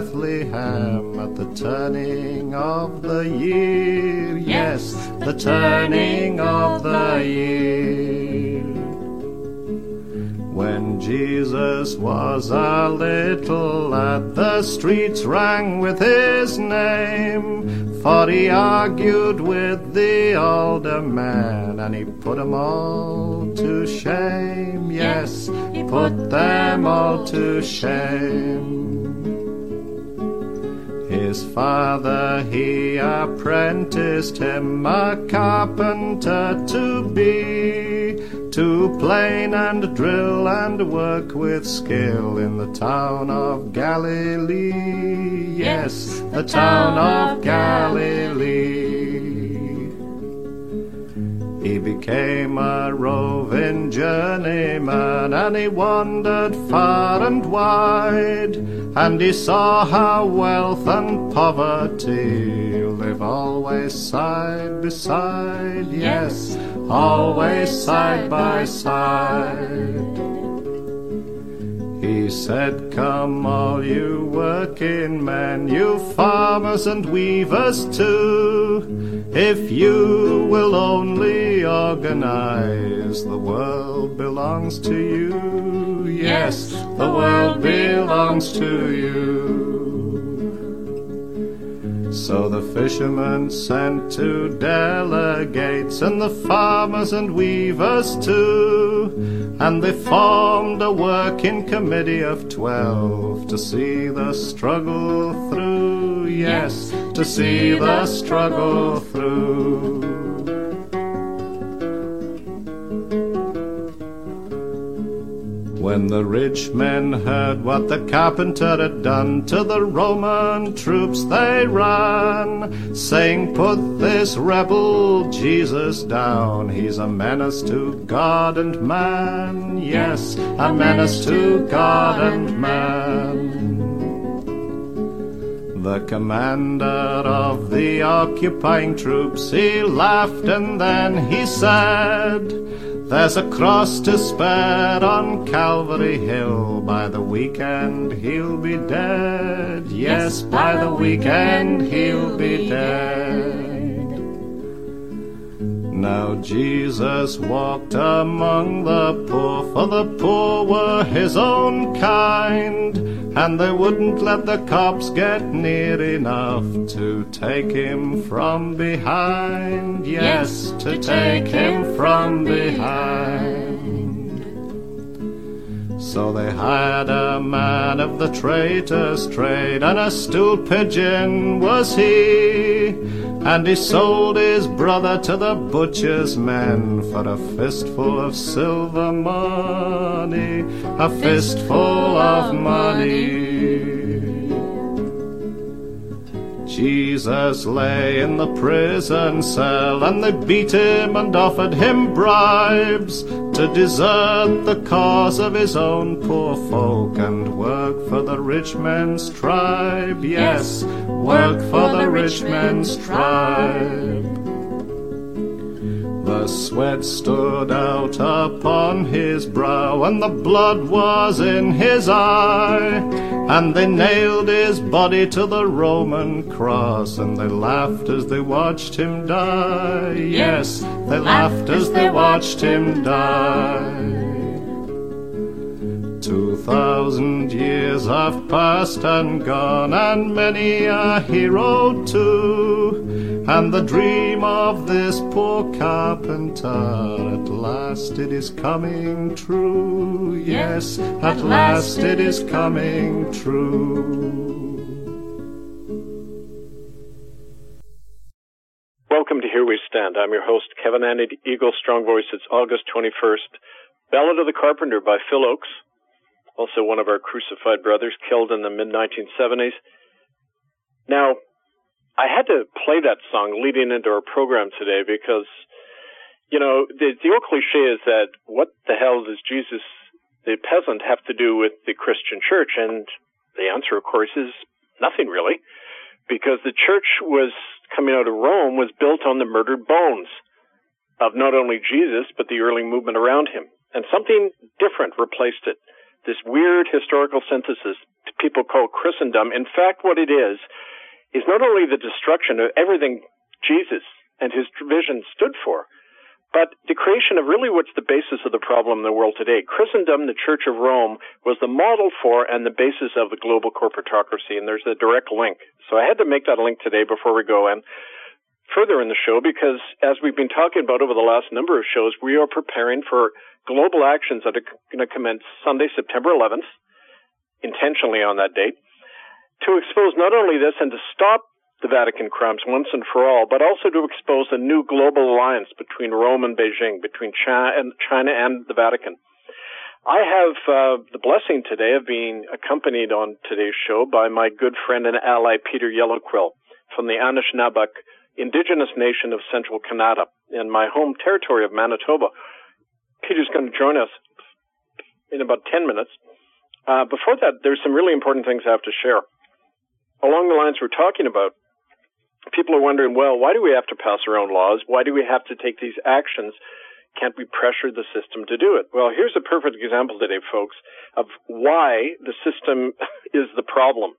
Bethlehem at the turning of the year. Yes, the turning of the year. When Jesus was a little lad, the streets rang with his name, for he argued with the older men, and he put them all to shame. Yes, he put them all to shame. Father, he apprenticed him a carpenter to be, to plane and drill and work with skill in the town of Galilee. Yes, the town of Galilee. He became a roving journeyman and he wandered far and wide. And he saw how wealth and poverty live always side by side. Yes, always side by side. He said, Come, all you working men, you farmers and weavers too, if you will only organize, the world belongs to you. Yes, the world belongs to you. So the fishermen sent to delegates, and the farmers and weavers too, and they formed a working committee of twelve to see the struggle through. Yes, to see the struggle through. When the rich men heard what the carpenter had done to the Roman troops, they ran, saying, Put this rebel Jesus down. He's a menace to God and man. Yes, a menace to God and man. The commander of the occupying troops, he laughed and then he said, There's a cross to spare on Calvary Hill. By the weekend he'll be dead. Yes, by the weekend he'll be dead. Now Jesus walked among the poor, for the poor were his own kind, and they wouldn't let the cops get near enough to take him from behind. Yes, to take him from behind. So they hired a man of the traitor's trade, and a stool pigeon was he. And he sold his brother to the butcher's man for a fistful of silver money, a fistful of money. Jesus lay in the prison cell, and they beat him and offered him bribes to desert the cause of his own poor folk and work for the rich man's tribe. Yes, work for the rich man's tribe. The sweat stood out upon his brow, and the blood was in his eye. And they nailed his body to the Roman cross, and they laughed as they watched him die. Yes, they laughed as they watched him die. Two thousand years have passed and gone, and many a hero too. And the dream of this poor carpenter, at last it is coming true. Yes, at last it is coming true. Welcome to Here We Stand. I'm your host, Kevin Annett, Eagle Strong Voice. It's August 21st. Ballad of the Carpenter by Phil Ochs also one of our crucified brothers, killed in the mid 1970s. Now, I had to play that song leading into our program today because, you know, the, the old cliche is that what the hell does Jesus, the peasant, have to do with the Christian church? And the answer, of course, is nothing really, because the church was coming out of Rome was built on the murdered bones of not only Jesus, but the early movement around him. And something different replaced it. This weird historical synthesis people call Christendom. In fact, what it is, is not only the destruction of everything Jesus and his vision stood for, but the creation of really what's the basis of the problem in the world today. Christendom, the Church of Rome, was the model for and the basis of the global corporatocracy, and there's a direct link. So I had to make that link today before we go in further in the show because as we've been talking about over the last number of shows, we are preparing for global actions that are going to commence Sunday, September 11th, intentionally on that date, to expose not only this and to stop the Vatican crimes once and for all, but also to expose a new global alliance between Rome and Beijing, between China and, the Vatican. I have uh, the blessing today of being accompanied on today's show by my good friend and ally Peter Yellowquill from the Anishinaabeg indigenous nation of central Canada in my home territory of Manitoba. Peter's going to join us in about 10 minutes. Uh, before that, there's some really important things I have to share. Along the lines we're talking about, people are wondering, well, why do we have to pass our own laws? Why do we have to take these actions? Can't we pressure the system to do it? Well, here's a perfect example today, folks, of why the system is the problem.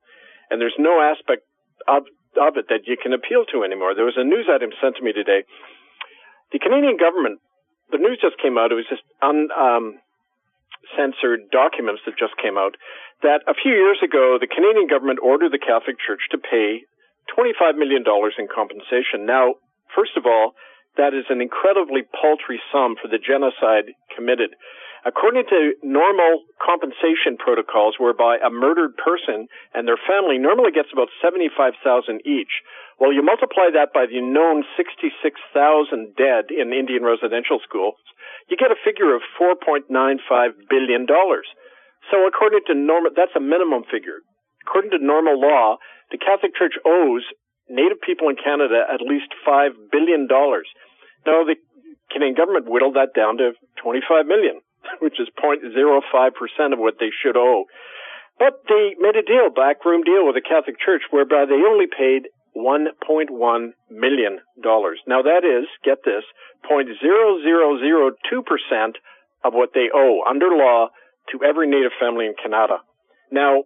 And there's no aspect of, of it that you can appeal to anymore. There was a news item sent to me today. The Canadian government, the news just came out. It was just uncensored um, documents that just came out that a few years ago, the Canadian government ordered the Catholic Church to pay $25 million in compensation. Now, first of all, that is an incredibly paltry sum for the genocide committed. According to normal compensation protocols whereby a murdered person and their family normally gets about 75,000 each, well, you multiply that by the known 66,000 dead in Indian residential schools, you get a figure of $4.95 billion. So according to normal, that's a minimum figure. According to normal law, the Catholic Church owes Native people in Canada at least $5 billion. Now, the Canadian government whittled that down to 25 million, which is 0.05% of what they should owe. But they made a deal, backroom deal with the Catholic Church, whereby they only paid $1.1 million. Now that is, get this, 0.0002% of what they owe under law to every Native family in Canada. Now,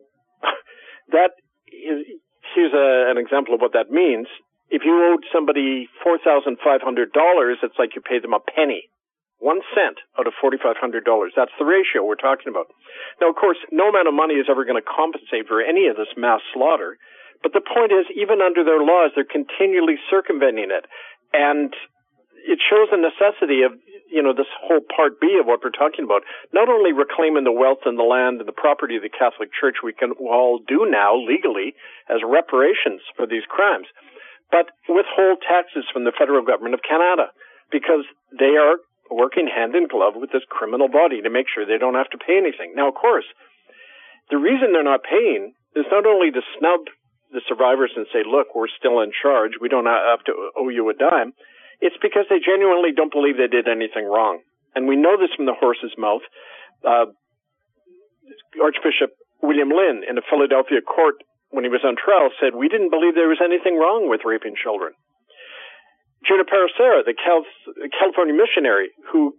that is, here's a, an example of what that means. If you owed somebody $4,500, it's like you paid them a penny. One cent out of $4,500. That's the ratio we're talking about. Now, of course, no amount of money is ever going to compensate for any of this mass slaughter. But the point is, even under their laws, they're continually circumventing it. And it shows the necessity of you know, this whole part B of what we're talking about, not only reclaiming the wealth and the land and the property of the Catholic Church we can all do now legally as reparations for these crimes, but withhold taxes from the federal government of Canada because they are working hand in glove with this criminal body to make sure they don't have to pay anything. Now, of course, the reason they're not paying is not only to snub the survivors and say, look, we're still in charge. We don't have to owe you a dime. It's because they genuinely don't believe they did anything wrong. And we know this from the horse's mouth. Uh, Archbishop William Lynn in a Philadelphia court when he was on trial said, we didn't believe there was anything wrong with raping children. Junipero Serra, the California missionary who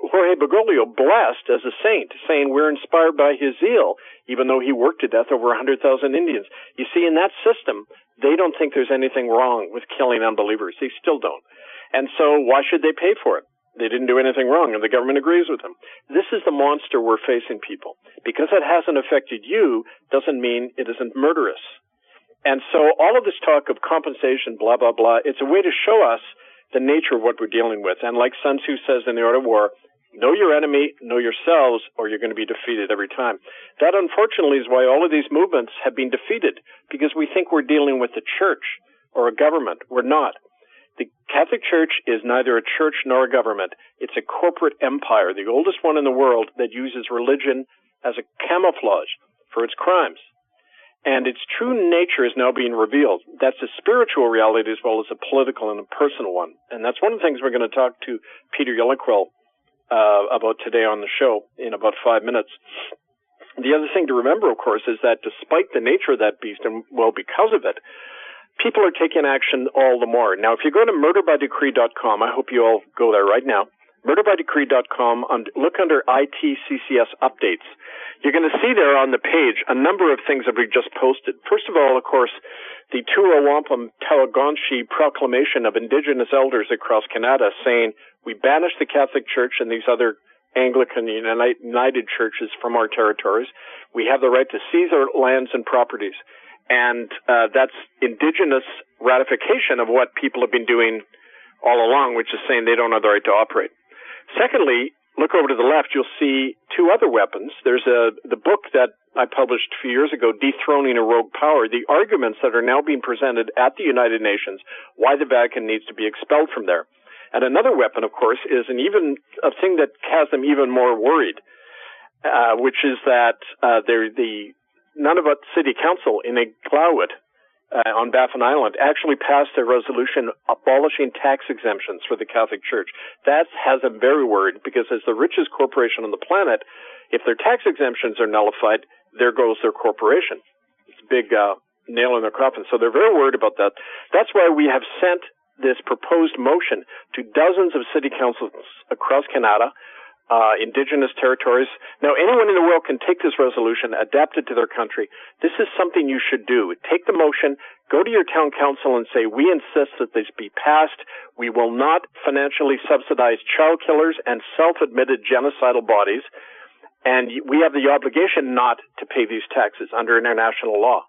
Jorge Bergoglio blessed as a saint, saying we're inspired by his zeal, even though he worked to death over 100,000 Indians. You see, in that system, they don't think there's anything wrong with killing unbelievers. They still don't. And so why should they pay for it? They didn't do anything wrong and the government agrees with them. This is the monster we're facing people. Because it hasn't affected you doesn't mean it isn't murderous. And so all of this talk of compensation, blah, blah, blah, it's a way to show us the nature of what we're dealing with. And like Sun Tzu says in the Art of War, know your enemy, know yourselves, or you're going to be defeated every time. That unfortunately is why all of these movements have been defeated, because we think we're dealing with a church or a government. We're not. The Catholic Church is neither a church nor a government. It's a corporate empire, the oldest one in the world that uses religion as a camouflage for its crimes. And its true nature is now being revealed. That's a spiritual reality as well as a political and a personal one. And that's one of the things we're going to talk to Peter Yellowquill uh, about today on the show in about five minutes. The other thing to remember, of course, is that despite the nature of that beast, and well, because of it, people are taking action all the more. Now, if you go to murderbydecree.com, I hope you all go there right now. Murderbydecree.com, look under ITCCS updates. You're going to see there on the page a number of things that we just posted. First of all, of course, the Two Row Wampum Tawagonshi proclamation of Indigenous elders across Canada saying we banish the Catholic Church and these other Anglican United churches from our territories. We have the right to seize our lands and properties. And uh, that's indigenous ratification of what people have been doing all along, which is saying they don't have the right to operate. Secondly, look over to the left, you'll see two other weapons. There's a the book that I published a few years ago, Dethroning a Rogue Power, the arguments that are now being presented at the United Nations why the Vatican needs to be expelled from there. And another weapon, of course, is an even a thing that has them even more worried, uh, which is that uh, the Nunavut City Council in Iqaluit uh, on Baffin Island actually passed a resolution abolishing tax exemptions for the Catholic Church. That has them very worried because as the richest corporation on the planet, if their tax exemptions are nullified, there goes their corporation. It's a big uh, nail in their coffin. So they're very worried about that. That's why we have sent this proposed motion to dozens of city councils across Canada uh, indigenous territories. Now, anyone in the world can take this resolution, adapt it to their country. This is something you should do. Take the motion, go to your town council and say, we insist that this be passed. We will not financially subsidize child killers and self-admitted genocidal bodies. And we have the obligation not to pay these taxes under international law.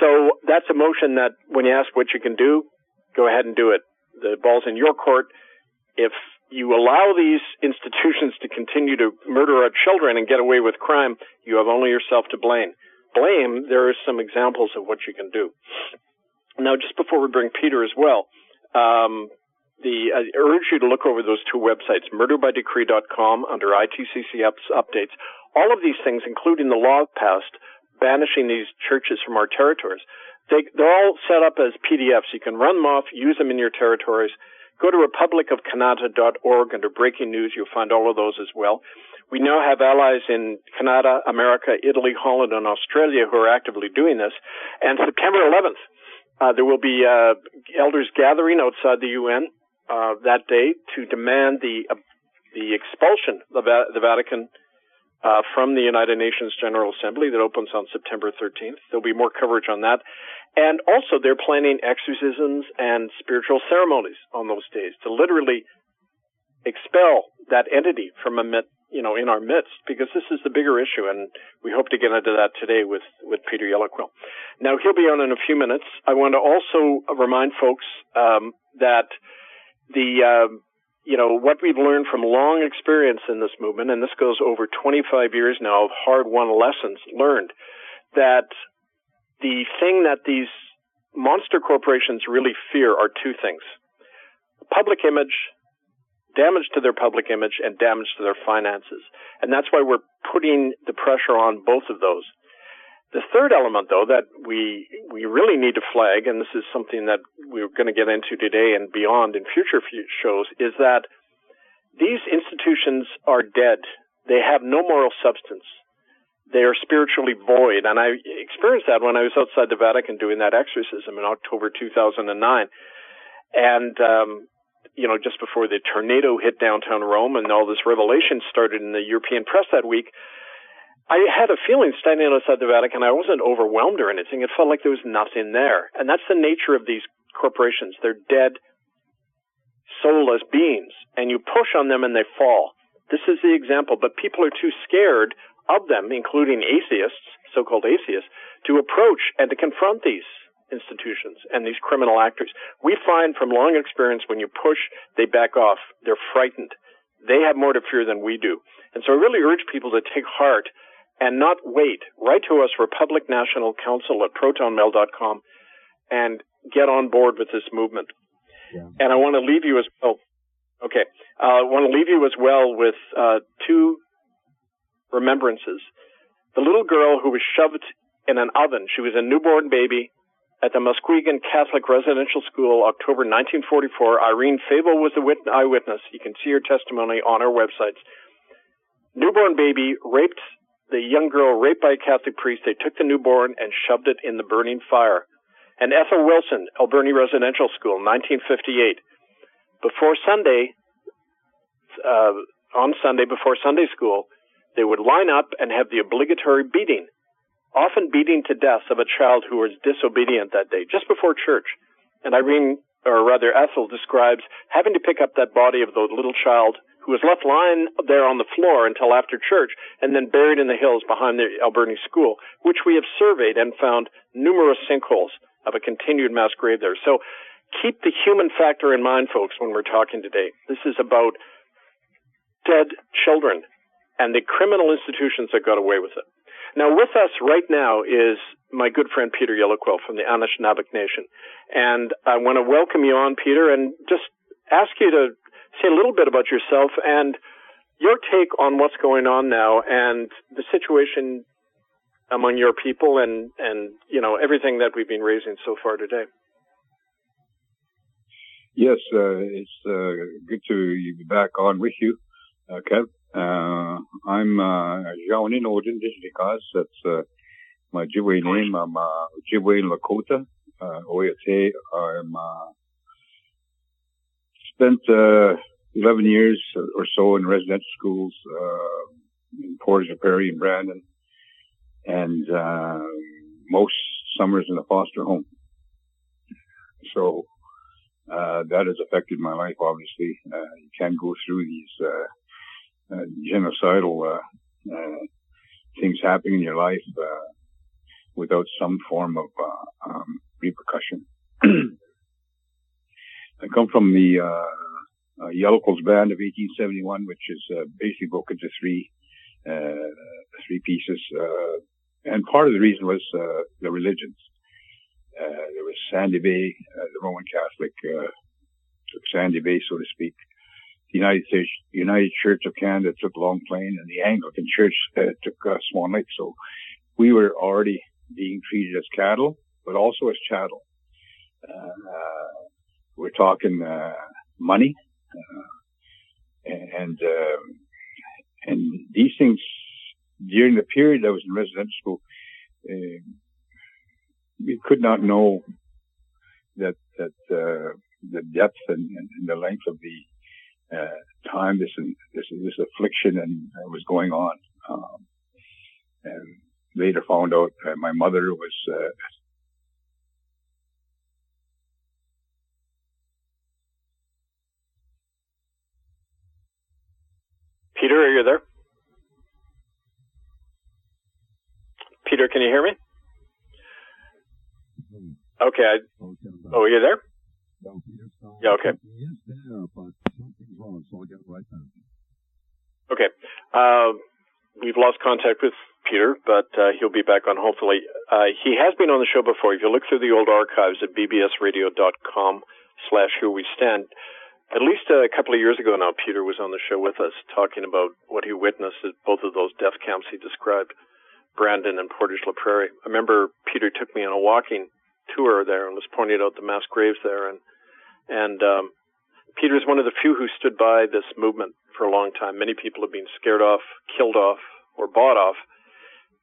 So that's a motion that when you ask what you can do, go ahead and do it. The ball's in your court. If you allow these institutions to continue to murder our children and get away with crime, you have only yourself to blame. Blame, there are some examples of what you can do. Now, just before we bring Peter as well, um, the, I urge you to look over those two websites, murderbydecree.com under ITCC updates. All of these things, including the law passed banishing these churches from our territories, they, they're all set up as PDFs. You can run them off, use them in your territories, Go to republicofkanata.org under breaking news. You'll find all of those as well. We now have allies in Canada, America, Italy, Holland, and Australia who are actively doing this. And September 11th, uh, there will be uh, elders gathering outside the UN uh, that day to demand the uh, the expulsion of the Vatican uh, from the United Nations General Assembly that opens on September 13th. There'll be more coverage on that. And also, they're planning exorcisms and spiritual ceremonies on those days to literally expel that entity from a you know in our midst because this is the bigger issue, and we hope to get into that today with with Peter Yellowquill. Now he'll be on in a few minutes. I want to also remind folks um, that the uh, you know what we've learned from long experience in this movement, and this goes over 25 years now of hard-won lessons learned that the thing that these monster corporations really fear are two things public image, damage to their public image, and damage to their finances. And that's why we're putting the pressure on both of those. The third element, though, that we we really need to flag, and this is something that we're going to get into today and beyond in future shows, is that these institutions are dead. They have no moral substance they are spiritually void. And I experienced that when I was outside the Vatican doing that exorcism in October 2009. And, um, you know, just before the tornado hit downtown Rome and all this revelation started in the European press that week, I had a feeling standing outside the Vatican, I wasn't overwhelmed or anything. It felt like there was nothing there. And that's the nature of these corporations. They're dead, soulless beings. And you push on them and they fall. This is the example. But people are too scared of them, including atheists, so-called atheists, to approach and to confront these institutions and these criminal actors. We find from long experience when you push, they back off. They're frightened. They have more to fear than we do. And so I really urge people to take heart and not wait. Write to us, Republic National Council at protonmail.com and get on board with this movement. Yeah. And I want to leave you as well. Okay. Uh, I want to leave you as well with uh, two remembrances. The little girl who was shoved in an oven, she was a newborn baby at the Muscowequan Catholic Residential School, October 1944. Irene Favel was the eyewitness. You can see her testimony on our websites. Newborn baby raped, the young girl raped by a Catholic priest. They took the newborn and shoved it in the burning fire. and Ethel Wilson, Alberni Residential School, 1958. Before Sunday, uh, on Sunday before Sunday school, they would line up and have the obligatory beating, often beating to death of a child who was disobedient that day, just before church. And Irene, or rather Ethel, describes having to pick up that body of the little child who was left lying there on the floor until after church and then buried in the hills behind the Alberni school, which we have surveyed and found numerous sinkholes of a continued mass grave there. So keep the human factor in mind, folks, when we're talking today. This is about dead children and the criminal institutions that got away with it. Now, with us right now is my good friend Peter Yellowquill from the Anishinaabeg Nation. And I want to welcome you on, Peter, and just ask you to say a little bit about yourself and your take on what's going on now and the situation among your people and, and you know, everything that we've been raising so far today. Yes, uh, it's uh, good to be back on with you, uh, Kev. Uh, I'm uh, Jean Odin. That's uh, my Ojibwe name. I'm uh, Ojibwe Lakota. Uh, Oyate. I'm uh, spent uh, 11 years or so in residential schools uh, in Portage Prairie and Brandon, and uh, most summers in a foster home. So uh, that has affected my life. Obviously, uh, you can't go through these uh, uh, genocidal things happening in your life without some form of um, repercussion. I come from the uh, uh, band of 1871, which is uh, basically broken into three uh, three pieces. Uh, and part of the reason was uh, the religions. there was Sandy Bay, the Roman Catholic took Sandy Bay, so to speak. The United States United Church of Canada took Long Plain, and the Anglican Church took Swan Lake. So we were already being treated as cattle, but also as chattel. Uh, we're talking uh, money, uh, and um, and these things during the period I was in residential school, uh, we could not know that that uh, the depth and, and, the length of the uh, time this this this affliction and was going on. Um, and later found out my mother was Peter, are you there? Peter, can you hear me? Okay. I, oh, are you there? Yeah, okay. Okay. Uh, we've lost contact with Peter, but uh, he'll be back on hopefully. Uh, he has been on the show before. If you look through the old archives at bbsradio.com slash who we stand, at least a couple of years ago now, Peter was on the show with us talking about what he witnessed at both of those death camps he described, Brandon and Portage La Prairie. I remember Peter took me on a walking tour there and was pointing out the mass graves there. And, and, um, Peter is one of the few who stood by this movement for a long time. Many people have been scared off, killed off, or bought off,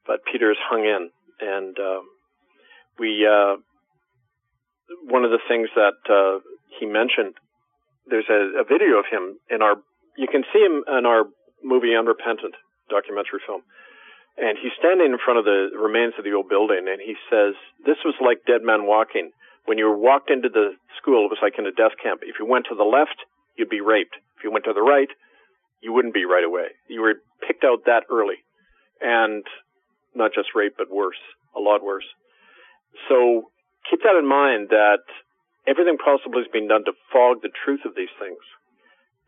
but Peter has hung in. And, um, we, uh, one of the things that, uh, he mentioned there's a, a video of him in our, you can see him in our movie Unrepentant documentary film. And he's standing in front of the remains of the old building and he says, this was like dead men walking. When you walked into the school, it was like in a death camp. If you went to the left, you'd be raped. If you went to the right, you wouldn't be right away. You were picked out that early. And not just rape, but worse, a lot worse. So keep that in mind that everything possible is being done to fog the truth of these things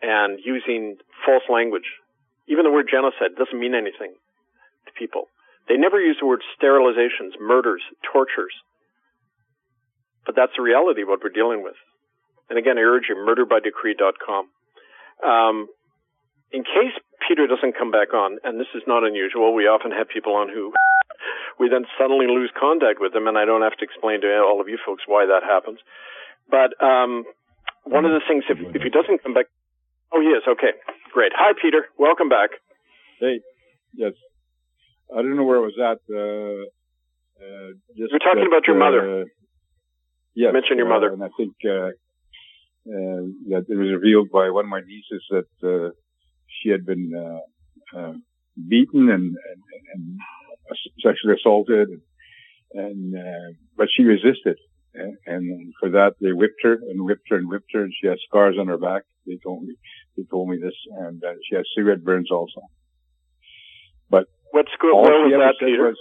and using false language. Even the word genocide doesn't mean anything to people. They never use the word sterilizations, murders, tortures. But that's the reality of what we're dealing with. And again, I urge you, murderbydecree.com. Um, in case Peter doesn't come back on, and this is not unusual, we often have people on who we then suddenly lose contact with them, and I don't have to explain to all of you folks why that happens. But um, one of the things, if, if he doesn't come back, oh, he is. Okay, great. Hi, Peter. Welcome back. Hey, yes. I don't know where I was at. Uh, uh, just You're talking that, about your mother. Uh, Yes, mention your mother, and I think uh, that it was revealed by one of my nieces that she had been beaten and, and, and sexually assaulted, and, and but she resisted and, and for that, they whipped her and whipped her and whipped her, and she has scars on her back. They told me, they told me this, and uh, she has cigarette burns also. But what school? Where was that, Peter? Was,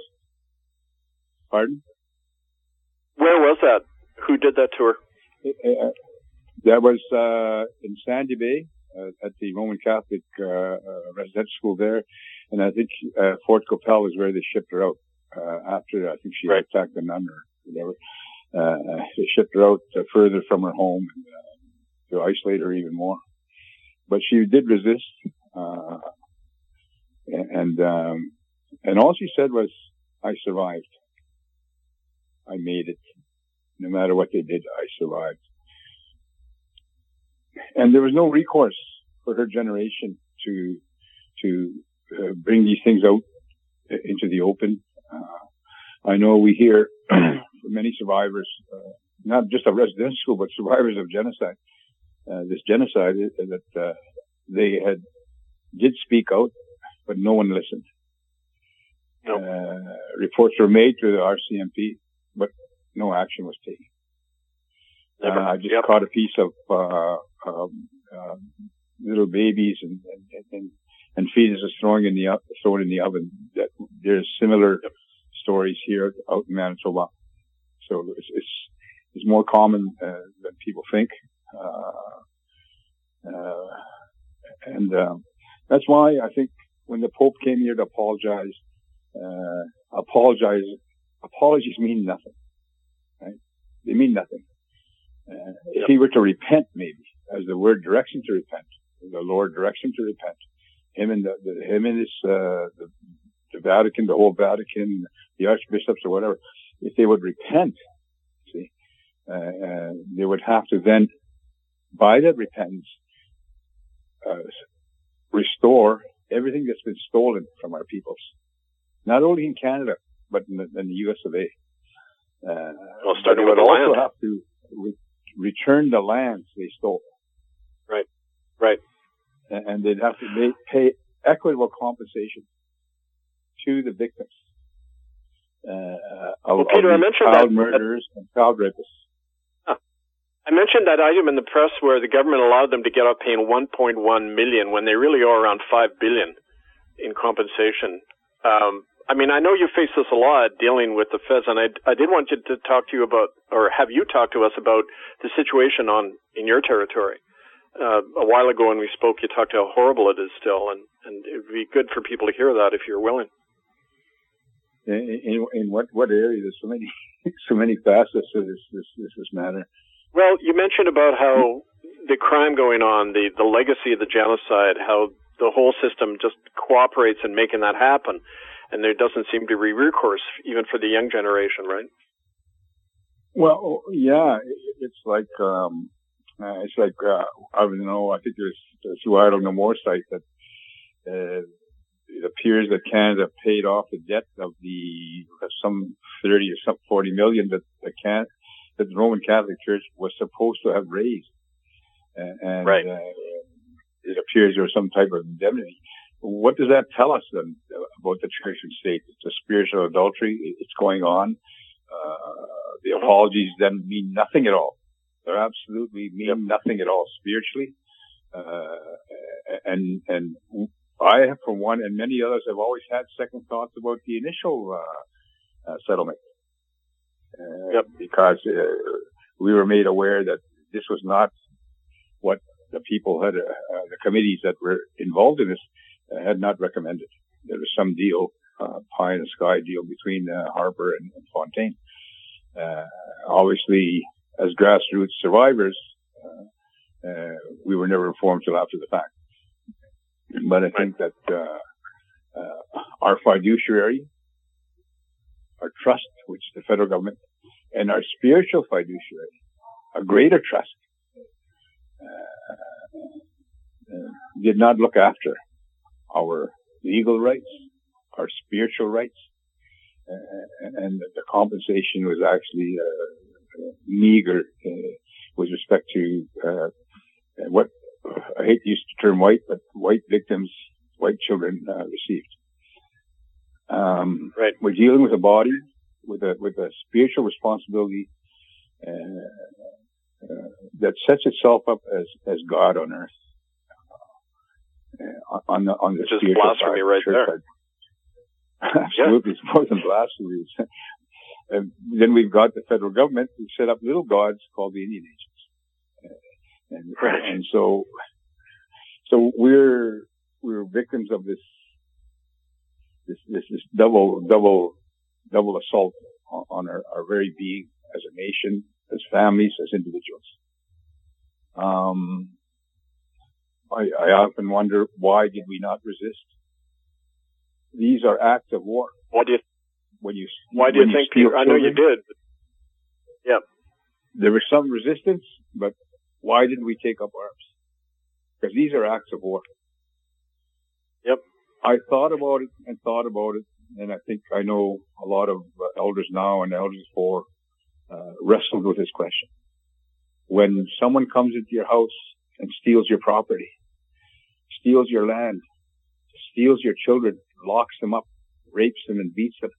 pardon? Where was that? Who did that to her? Uh, that was uh, in Sandy Bay uh, at the Roman Catholic uh, uh, residential school there, and I think Fort Qu'Appelle is where they shipped her out after I think she right. attacked a nun or whatever uh, they shipped her out uh, further from her home uh, to isolate her even more. But she did resist, uh, and um, and all she said was, "I survived. I made it. No matter what they did, I survived." And there was no recourse for her generation to to uh, bring these things out into the open. Uh, I know we hear many survivors, uh, not just of residential school, but survivors of genocide. Uh, this genocide uh, that uh, they had did speak out, but no one listened. Nope. Uh, reports were made to the RCMP, but no action was taken. Uh, I just yep. caught a piece of um, um, little babies and and, and, and fetuses throwing in the thrown in the oven. That there's similar yep. stories here out in Manitoba. So it's, it's, it's more common uh, than people think. Uh, uh, and um, that's why I think when the Pope came here to apologize, uh, apologize, apologies mean nothing, right? They mean nothing. Uh, if he were to repent, maybe, as the word directs him to repent, the Lord directs him to repent. Him and the, the him and his uh, the, the Vatican, the whole Vatican, the archbishops or whatever, if they would repent, see, uh, uh, they would have to then, by that repentance, uh, restore everything that's been stolen from our peoples, not only in Canada but in the, in the U.S. of A. Uh, well, starting with the land. they would also land. have to re- return the lands they stole. Right, right. And they'd have to make, pay equitable compensation to the victims uh, of, well, Peter, of I mentioned child that, murderers that, and child rapists. I mentioned that item in the press where the government allowed them to get out paying 1.1 million when they really owe around 5 billion in compensation. Um, I mean, I know you face this a lot dealing with the feds, and I, I did want you to talk to you about, or have you talk to us about the situation on in your territory. Uh, a while ago when we spoke, you talked how horrible it is still, and, and it would be good for people to hear that if you're willing in, in what what area? There's so many so many facets to this this this, this matter. Well, you mentioned about how the crime going on, the the legacy of the genocide, how the whole system just cooperates in making that happen, and there doesn't seem to be recourse even for the young generation, right? Well, yeah, it's like um, uh, it's like uh, I don't know. I think there's through Idle No More site that uh, it appears that Canada paid off the debt of the of some 30 or some 40 million that the can that the Roman Catholic Church was supposed to have raised. And, and right. uh, it appears there was some type of indemnity. What does that tell us then about the church and state? It's a spiritual adultery. It's going on. Uh, the apologies then mean nothing at all. They absolutely mean yep. nothing at all spiritually. Uh, and, and I, for one, and many others have always had second thoughts about the initial uh, uh, settlement. Uh, yep. Because uh, we were made aware that this was not what the people had, uh, uh, the committees that were involved in this had not recommended. There was some deal, pie in the sky deal between Harper and, and Fontaine. obviously, as grassroots survivors, we were never informed till after the fact. But I think that uh, uh, our fiduciary, our trust, which is the federal government, and our spiritual fiduciary, a greater trust, uh, uh did not look after our legal rights, our spiritual rights, uh, and the compensation was actually meager uh, with respect to uh, what I hate to use the term white, but white victims, white children uh, received. Um, right. We're dealing with a body with a with a spiritual responsibility uh, uh, that sets itself up as as God on earth. Uh, on the on the Which is blasphemy right there. Absolutely, yeah. it's more than blasphemy. and then we've got the federal government who set up little gods called the Indian agents, and right. and so so we're we're victims of this this this, this double double double assault on, on our, our very being as a nation, as families, as individuals. Um, I, I often wonder why did we not resist? These are acts of war. Why do you? When you why do you, you think? Peter, I know you did. Yeah. There was some resistance, but why did we take up arms? Because these are acts of war. Yep. I thought about it and thought about it, and I think I know a lot of uh, elders now and elders before uh, wrestled with this question. When someone comes into your house and steals your property, steals your land, steals your children, locks them up, rapes them and beats them,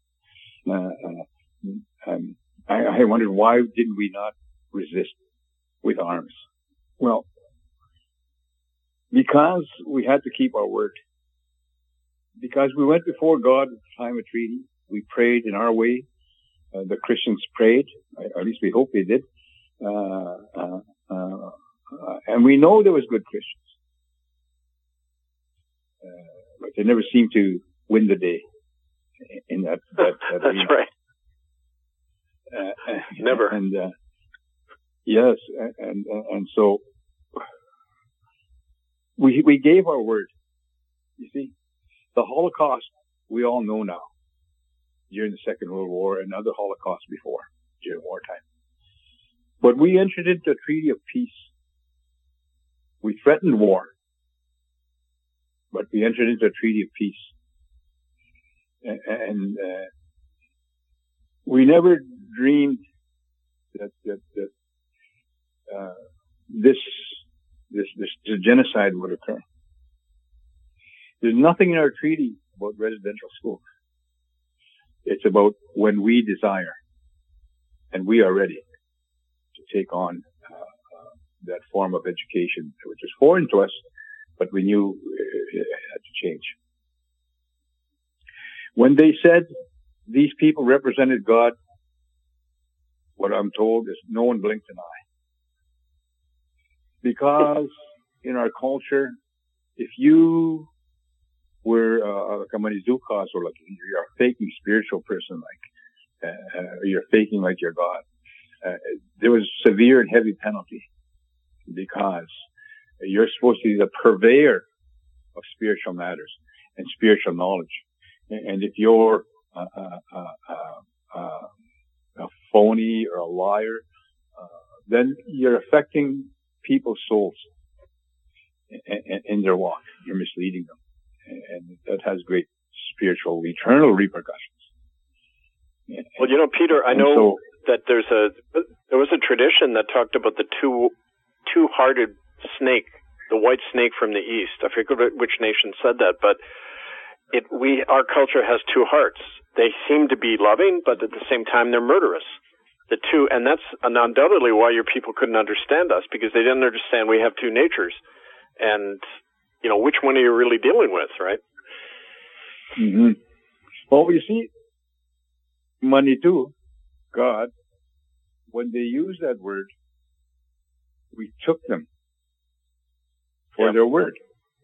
uh, uh, um, I, I wondered why didn't we not resist with arms? Well, because we had to keep our word. Because we went before God at the time of treaty. We prayed in our way. Uh, the Christians prayed, at least we hope they did. Uh, uh, uh and we know there was good Christians. Uh, but they never seemed to win the day in that. that, that That's right. Uh, never. And yes, and, and and so we we gave our word. You see, the Holocaust we all know now during the Second World War and other Holocausts before during wartime. But we entered into a treaty of peace. We threatened war, but we entered into a treaty of peace. And, and uh, we never dreamed that that, that uh, this this, this, this genocide would occur. There's nothing in our treaty about residential schools. It's about when we desire and we are ready to take on uh, uh, that form of education, which is foreign to us, but we knew it had to change. When they said these people represented God, what I'm told is no one blinked an eye. Because in our culture, if you were uh, like a Manizukas or like you're a faking spiritual person, like uh, you're faking like you're God, uh, there was severe and heavy penalty because you're supposed to be the purveyor of spiritual matters and spiritual knowledge. And if you're uh, uh, uh, a phony or a liar, then you're affecting people's souls in, in their walk. You're misleading them. And that has great spiritual, eternal repercussions. Well, you know, Peter, I know so, that there's a there was a tradition that talked about the two two-hearted snake, the white snake from the east. I forget which nation said that, but it we our culture has two hearts. They seem to be loving, but at the same time they're murderous the two, and that's undoubtedly why your people couldn't understand us because they didn't understand we have two natures, and you know which one are you really dealing with, right? Mm-hmm. Well, you see, money too, God, when they use that word, we took them for yeah. their word.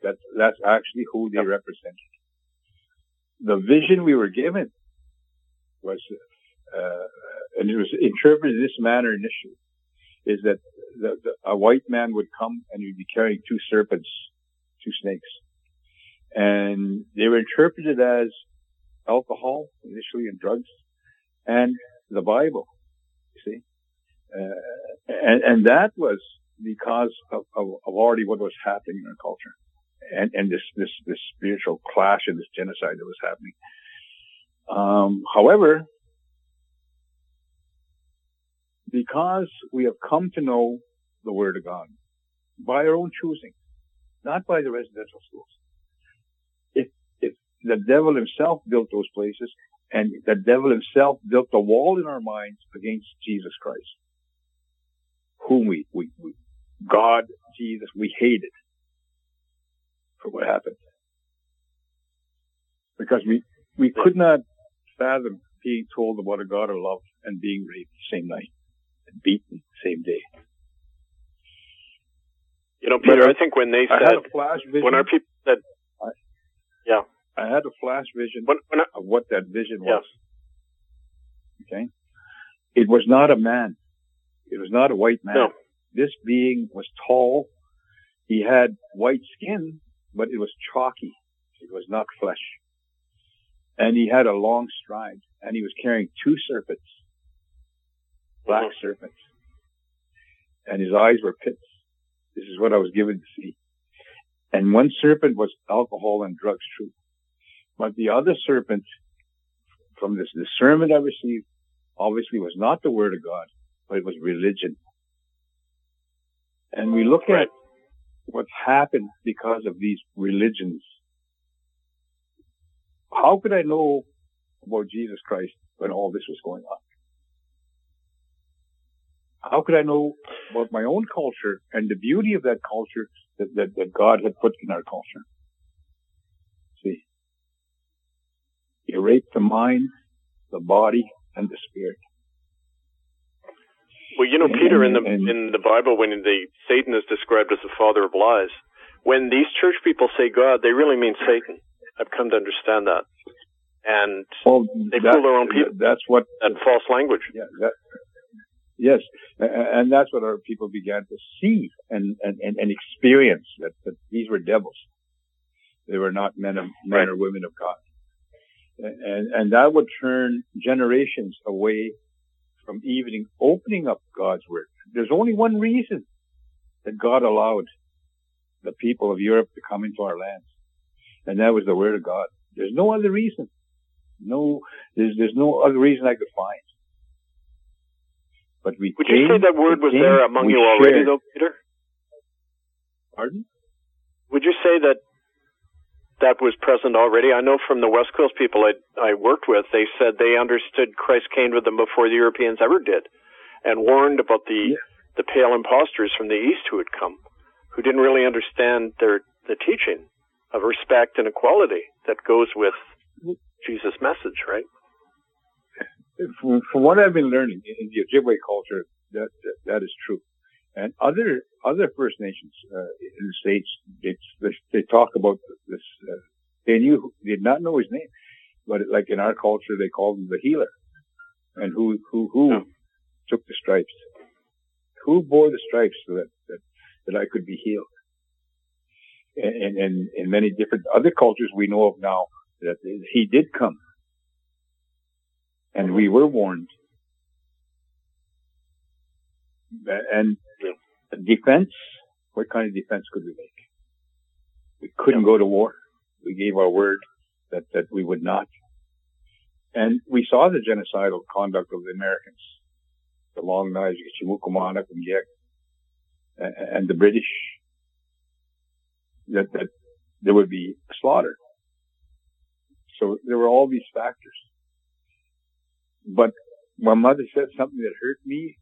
That that's actually who they yeah. represent. The vision we were given was uh, and it was interpreted in this manner initially, is that the, the, a white man would come and he'd be carrying two serpents, two snakes. And they were interpreted as alcohol initially and drugs and the Bible, you see. Uh, and, and that was because of, of, of, already what was happening in our culture and, and this, this, this spiritual clash and this genocide that was happening. Um, however, because we have come to know the Word of God by our own choosing, not by the residential schools. If, if the devil himself built those places and the devil himself built a wall in our minds against Jesus Christ, whom we, we, we God, Jesus, we hated for what happened. Because we, we could not fathom being told about a God of love and being raped the same night beaten the same day. You know, Peter, I, I think when they I said, when our people said, I, yeah, I had a flash vision when, when I, of what that vision was. Yeah. Okay. It was not a man. It was not a white man. No. This being was tall. He had white skin, but it was chalky. It was not flesh. And he had a long stride and he was carrying two serpents, black mm-hmm. serpents. And his eyes were pits. This is what I was given to see. And one serpent was alcohol and drugs, true. But the other serpent, from this discernment I received, obviously was not the word of God, but it was religion. And we look at what's happened because of these religions. How could I know about Jesus Christ when all this was going on? How could I know about my own culture and the beauty of that culture that, that, that God had put in our culture? See, He raped the mind, the body, and the spirit. Well, you know, Peter, in the in the Bible, when the Satan is described as the father of lies, when these church people say God, they really mean Satan. I've come to understand that, and well, they fool their own people. That's what that false language. Yeah, that, yes, and that's what our people began to see and and, and experience that, that these were devils. They were not men of men right. or women of God, and and that would turn generations away from even opening up God's word. There's only one reason that God allowed the people of Europe to come into our lands, and that was the word of God. There's no other reason. No, there's there's no other reason I could find. But we would came, you say that word was came, there among you already, shared. though, Peter? Pardon? Would you say that that was present already. I know from the West Coast people I, I worked with, they said they understood Christ came to them before the Europeans ever did, and warned about the yeah. the pale impostors from the East who had come, who didn't really understand their the teaching of respect and equality that goes with Jesus' message, right? From, from what I've been learning in the Ojibwe culture, that, that, that is true. And other other First Nations uh, in the states, they, they talk about this. Uh, they knew did not know his name, but like in our culture, they called him the healer. And who who who took the stripes? Who bore the stripes so that that, that I could be healed? And, and in many different other cultures we know of now that he did come, and we were warned. And defense, what kind of defense could we make? We couldn't go to war. We gave our word that, that we would not. And we saw the genocidal conduct of the Americans, the Long Knives, Yek, and the British, that, that there would be slaughter. So there were all these factors. But my mother said something that hurt me,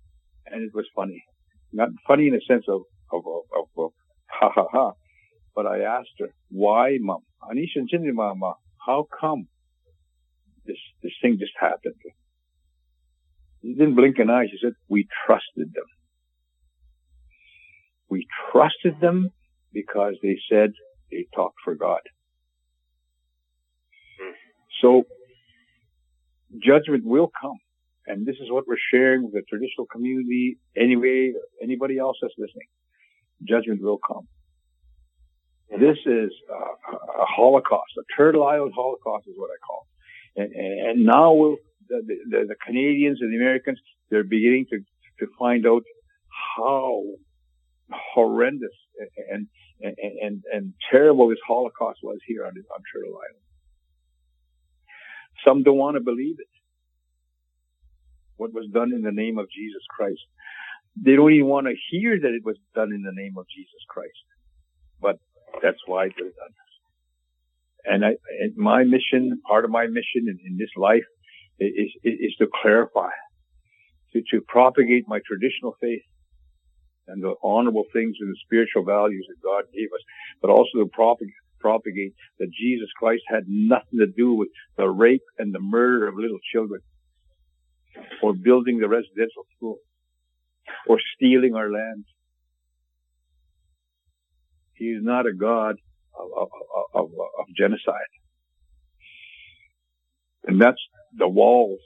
and it was funny not funny in the sense of, of, of, of, of ha ha ha, but I asked her, why mom? Anisha mama, how come this, this thing just happened? She didn't blink an eye. She said, we trusted them. We trusted them because they said they talked for God. Hmm. So judgment will come. And this is what we're sharing with the traditional community anyway, anybody else that's listening. Judgment will come. This is a, a Holocaust, a turtle island Holocaust is what I call it. And, and, now we'll, the, the, the Canadians and the Americans, they're beginning to, to find out how horrendous and, and, and, and terrible this Holocaust was here on, on Turtle Island. Some don't want to believe it. what was done in the name of Jesus Christ. They don't even want to hear that it was done in the name of Jesus Christ. But that's why they're done. And I, and my mission, part of my mission in, in this life is, is, is to clarify, to, to propagate my traditional faith and the honorable things and the spiritual values that God gave us, but also to propagate, propagate that Jesus Christ had nothing to do with the rape and the murder of little children or building the residential school or stealing our land. He is not a God of, of, of, of genocide. And that's the walls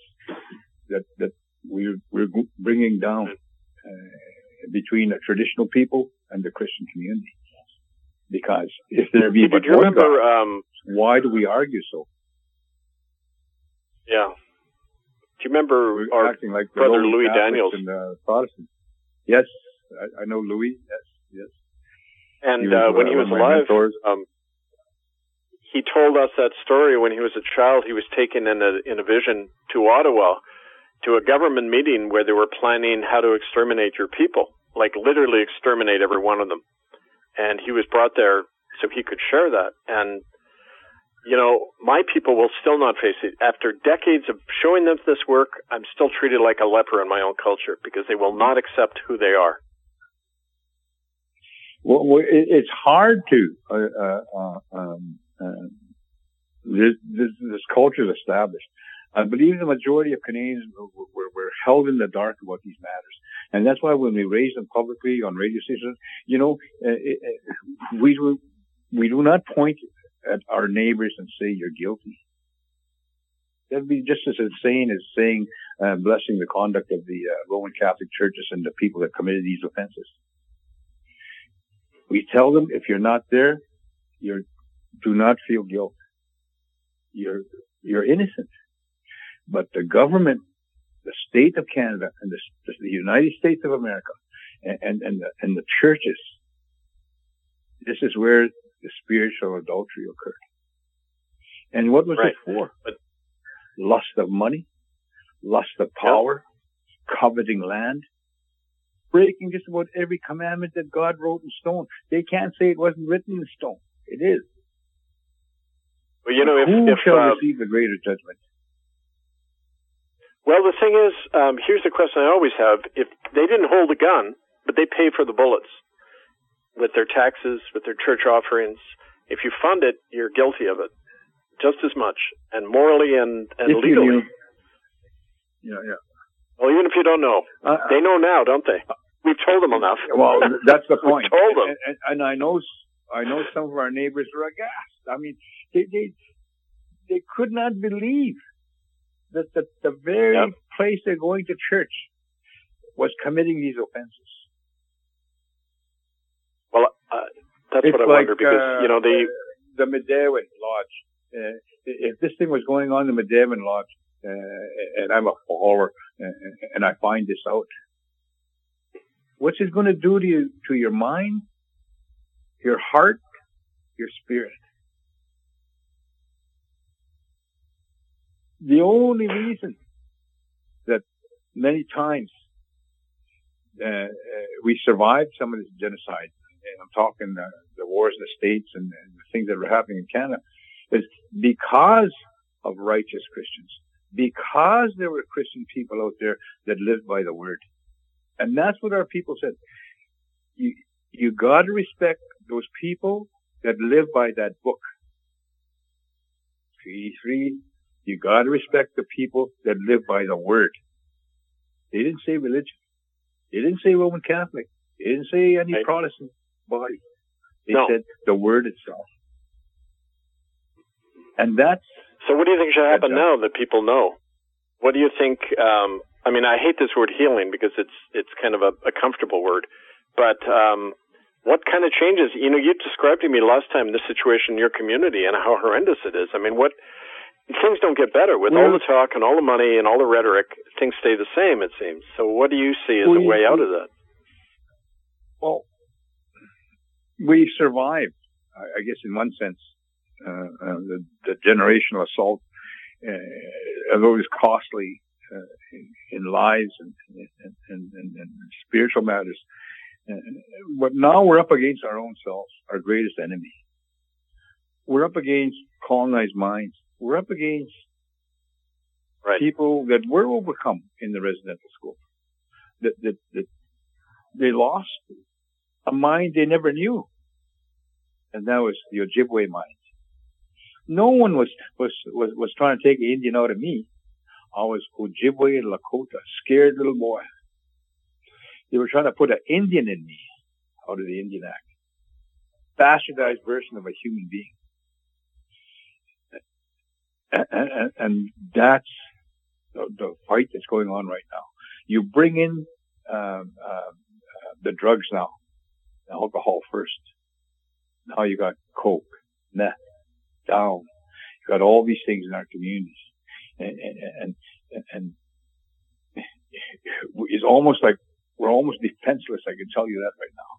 that, that we're, we're bringing down uh, between the traditional people and the Christian community. Because if there be but you remember, God, um, why do we argue so? Yeah. Do you remember we're our acting like brother Louis Catholics Daniels? And, uh, Protestants. Yes, I, I know Louis. Yes, yes. And uh, when he was alive, um, he told us that story when he was a child. He was taken in a in a vision to Ottawa to a government meeting where they were planning how to exterminate your people, like literally exterminate every one of them. And he was brought there so he could share that. And you know, my people will still not face it. After decades of showing them this work, I'm still treated like a leper in my own culture because they will not accept who they are. Well, it's hard to. Uh, uh, uh, um, uh, this, this, this culture is established. I believe the majority of Canadians were, were, were, held in the dark about these matters. And that's why when we raise them publicly on radio stations, you know, uh, it, it, we, do, we do not point at our neighbors and say you're guilty. That'd be just as insane as saying, uh, blessing the conduct of the uh, Roman Catholic churches and the people that committed these offenses. We tell them if you're not there, you do not feel guilt. You're, you're innocent. But the government, the state of Canada and the, the United States of America and, and, and, the, and the churches, this is where the spiritual adultery occurred. And what was right. it for? But lust of money, lust of power, yeah. coveting land, breaking just about every commandment that God wrote in stone. They can't say it wasn't written in stone. It is. Well, you know, if, who if, shall uh, receive the greater judgment? Well, the thing is, um, here's the question I always have: If they didn't hold a gun, but they pay for the bullets with their taxes, with their church offerings, if you fund it, you're guilty of it just as much, and morally and, and if legally. Yeah, yeah. Well, even if you don't know, uh, they know now, don't they? We've told them enough. Well, that's the point. We've told them, and, and, and, I know, I know some of our neighbors are aghast. I mean, they they they could not believe that the the very yep. place they're going to church was committing these offenses. Well, uh, that's it's what I like, wonder because uh, you know the the Medewan Lodge. Uh, if this thing was going on in the Medewan Lodge, uh, and I'm a follower, uh, and I find this out, what's it going to do to you, to your mind, your heart, your spirit? The only reason that many times uh, we survived some of this genocide, and I'm talking uh, the wars in the States and, and the things that were happening in Canada, is because of righteous Christians, because there were Christian people out there that lived by the word. And that's what our people said. You, you gotta respect those people that live by that book. Three, three, you gotta respect the people that live by the word. They didn't say religion. They didn't say Roman Catholic. They didn't say any. Protestant body. They no. said the word itself. And that's. So what do you think should happen now that people know? What do you think, um, I mean, I hate this word healing because it's, it's kind of a, a comfortable word, but, um, what kind of changes? You know, you described to me last time the situation in your community and how horrendous it is. I mean, what, things don't get better with well, all the talk and all the money and all the rhetoric. Things stay the same, it seems. So, what do you see as a way out of that? Well, we survived, I guess, in one sense, uh, uh, the, the, generational assault, uh, although it was costly uh, in, in, lives and, and, and, and spiritual matters. But now we're up against our own selves, our greatest enemy. We're up against colonized minds. We're up against right. people that were overcome in the residential school. That, that, that they lost a mind they never knew. And that was the Ojibwe mind. No one was, was, was, was trying to take an Indian out of me. I was Ojibwe Lakota, scared little boy. They were trying to put an Indian in me out of the Indian Act. Bastardized version of a human being. And, and, that's the, the, fight that's going on right now. You bring in um, uh, the drugs now, alcohol first. Now you got coke, meth, down. You got all these things in our communities, and and and, and it's almost like we're almost defenseless. I can tell you that right now.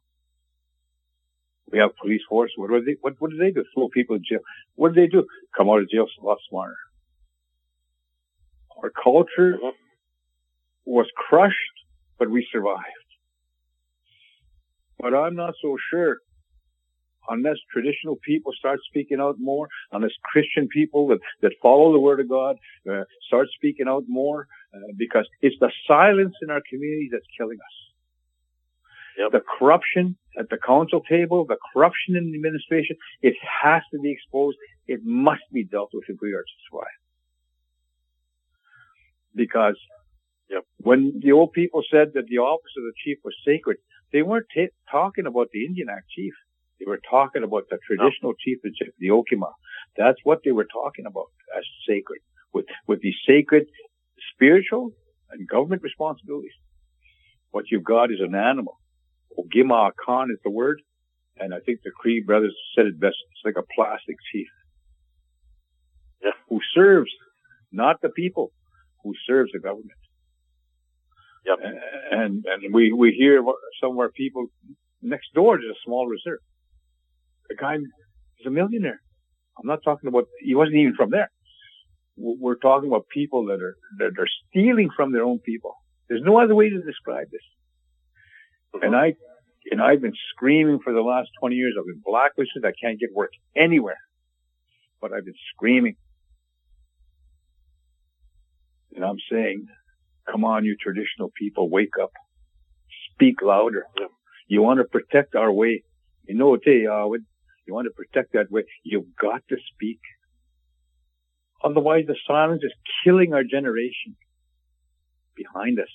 We have police force. What do they? What, what do they do? Throw people in jail. What do they do? Come out of jail a lot smarter. Our culture mm-hmm. was crushed, but we survived. But I'm not so sure unless traditional people start speaking out more, unless Christian people that, that follow the Word of God uh, start speaking out more, uh, because it's the silence in our community that's killing us. Yep. The corruption at the council table, the corruption in the administration, it has to be exposed. It must be dealt with if we are to survive. Because yep. when the old people said that the office of the chief was sacred, they weren't t- talking about the Indian Act chief. They were talking about the traditional no. chieftainship, the Okima. That's what they were talking about as sacred, with with the sacred spiritual and government responsibilities. What you've got is an animal. Ogima Khan is the word, and I think the Cree brothers said it best. It's like a plastic chief. Yeah. Who serves not the people, who serves the government. Yep. And and we we hear some of our people next door to a small reserve the guy is a millionaire. I'm not talking about, he wasn't even from there. We're talking about people that are, that are stealing from their own people. There's no other way to describe this. Mm-hmm. And I, and I've been screaming for the last 20 years. I've been blacklisted. I can't get work anywhere. But I've been screaming. And I'm saying, come on, you traditional people, wake up. Speak louder. You want to protect our way. You know, uh, you want to protect that way. You've got to speak. Otherwise, the silence is killing our generation behind us.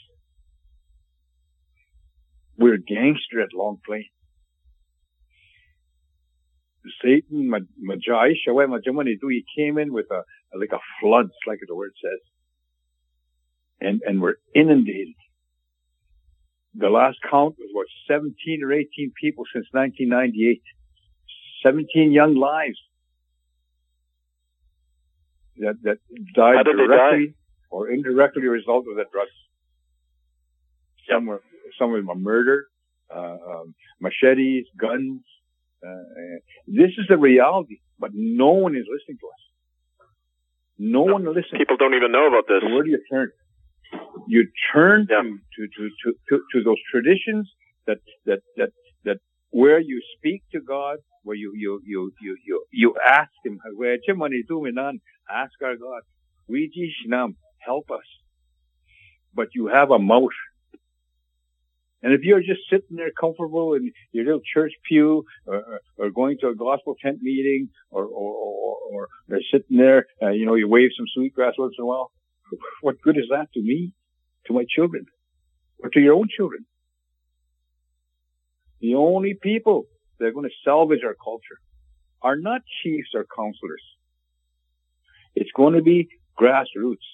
We're gangster at Long Plain. Satan, Majai, he came in with a, like a flood, like the word says. And, and we're inundated. The last count was what, 17 or 18 people since 1998. 17 young lives that, that died directly die? or indirectly a result of the drugs. Some were, some of them murder, uh, um, machetes, guns. Uh, this is the reality, but no one is listening to us. No, no one listens. People don't even know about this. So where do you turn? You turn yeah. to, to, to, to, to, those traditions that, that, that, that where you speak to God, where you you you you you, you ask him where ask our God help us but you have a mouth and if you're just sitting there comfortable in your little church pew or, or going to a gospel tent meeting or or or, or, sitting there uh, you know you wave some sweetgrass once in a while what good is that to me to my children or to your own children the only people that are going to salvage our culture are not chiefs or counselors. It's going to be grassroots.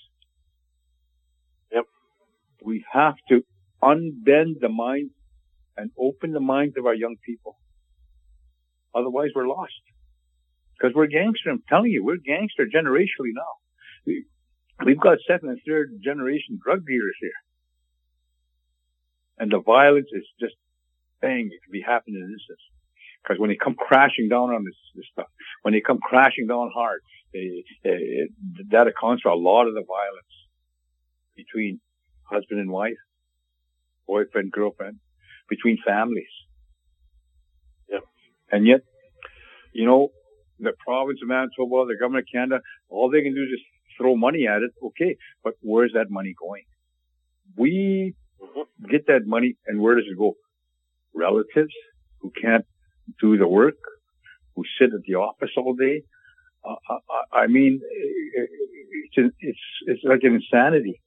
Yep. We have to unbend the minds and open the minds of our young people. Otherwise, we're lost. Because we're gangster. I'm telling you, we're gangster generationally now. We, we've got second and third generation drug dealers here. And the violence is just, bang, it can be happening in instance. Because when they come crashing down on this, this stuff, when they come crashing down hard, they, they, that accounts for a lot of the violence. between husband and wife, boyfriend, girlfriend, between families. Yeah. And yet, you know, the province of Manitoba, the government of Canada, all they can do is just throw money at it. Okay. But where's that money going? We mm-hmm. get that money and where does it go? Relatives who can't do the work, who sit at the office all day. Uh, I, I mean, it's, it's, it's like an insanity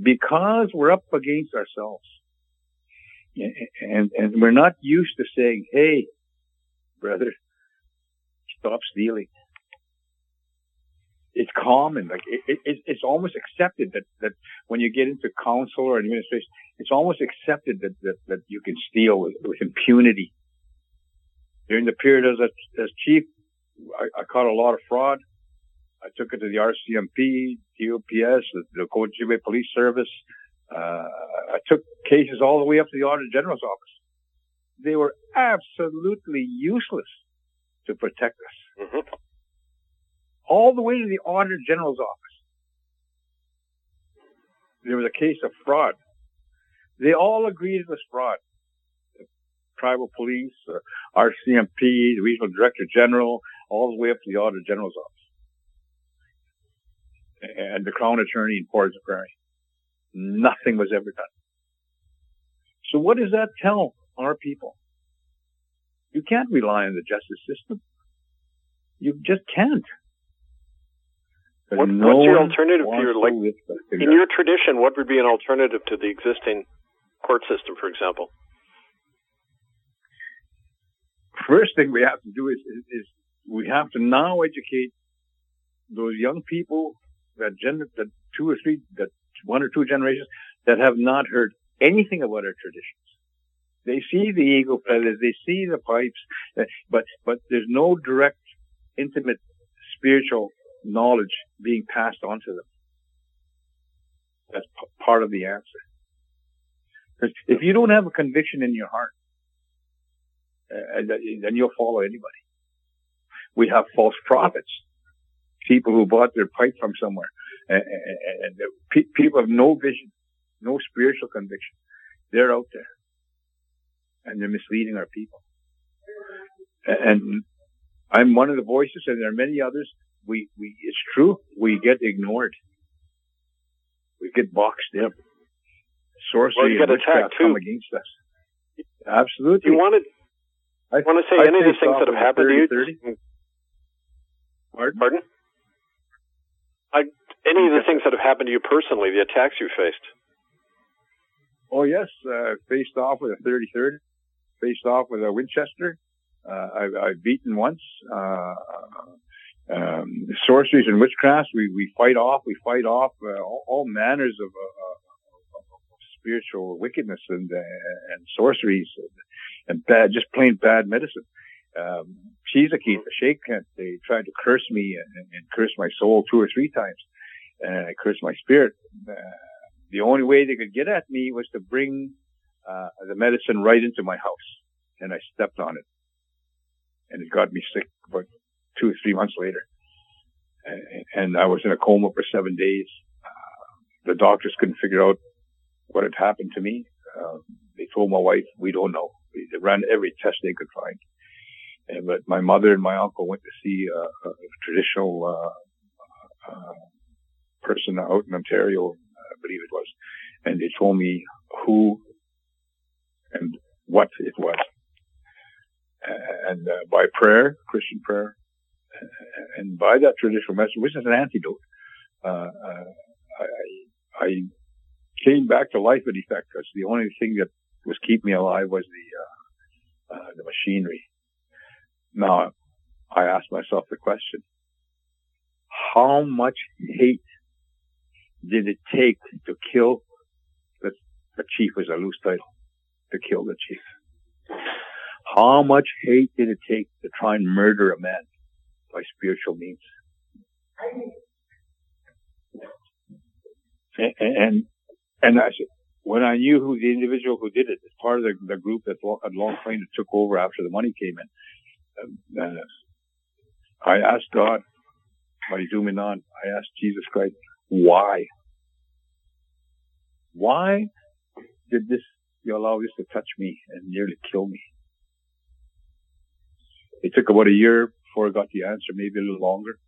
because we're up against ourselves and, and we're not used to saying, Hey, brother, stop stealing. It's common, like it, it, it's almost accepted that, that when you get into council or administration, it's almost accepted that, that, that you can steal with, with impunity. During the period as, as chief, I, I caught a lot of fraud. I took it to the RCMP, DOPS, the, the Ojibwe Police Service. Uh, took cases all the way up to the Auditor General's office. They were absolutely useless to protect us. Mm-hmm. All the way to the Auditor General's office. There was a case of fraud. They all agreed it was fraud. The tribal police, uh, RCMP, the regional director general, all the way up to the Auditor General's office. And the Crown Attorney in Port Prairie. Nothing was ever done. So what does that tell our people? You can't rely on the justice system. You just can't. What, no what's your alternative to your like in your tradition? What would be an alternative to the existing court system, for example? First thing we have to do is, is, is we have to now educate those young people that gender that two or three that one or two generations that have not heard anything about our traditions. They see the eagle feathers, they see the pipes, eh, but, but there's no direct, intimate, spiritual knowledge being passed on to them. That's p- part of the answer. Because if you don't have a conviction in your heart, uh, then you'll follow anybody. We have false prophets, people who bought their pipe from somewhere, and, and, and pe- people have no vision, no spiritual conviction. They're out there and they're misleading our people. And I'm one of the voices and there are many others. We, we, it's true. We get ignored. We get boxed in. Sorcery well, and witchcraft come against us. Absolutely. You wanted, I want to say I any of the things that have happened 30, to you. 30. Pardon? Pardon? I, any of the things that have happened to you personally, the attacks you faced. Oh yes, uh, faced off with a 30-30, faced off with a Winchester. Uh, I've, I've, beaten once. Uh, um, sorceries and witchcrafts, we, we fight off, we fight off uh, all, all, manners of, uh, spiritual wickedness and, uh, and sorceries and, bad, just plain bad medicine. Um, she's a key, the Sheikh, they tried to curse me and, and, curse my soul two or three times. And I cursed my spirit. Uh, the only way they could get at me was to bring uh, the medicine right into my house, and I stepped on it, and it got me sick about two or three months later, and, I was in a coma for seven days. Uh, the doctors couldn't figure out what had happened to me. Uh, they told my wife, "We don't know." They ran every test they could find. And, but my mother and my uncle went to see a, a traditional uh, uh, person out in Ontario, believe it was, and they told me who and what it was. And uh, by prayer, Christian prayer, and by that traditional message, which is an antidote, uh, uh, I, I came back to life in effect because the only thing that was keeping me alive was the uh, uh, the machinery. Now, I asked myself the question: How much hate did it take to kill the, the chief was a loose title to kill the chief? How much hate did it take to try and murder a man by spiritual means? And, and, and I said, when I knew who the individual who did it, as part of the, the group that long it took over after the money came in, um, uh, I asked God, by zooming on, I asked Jesus Christ, why? Why did this, you allow this to touch me and nearly kill me? It took about a year before I got the answer, maybe a little longer.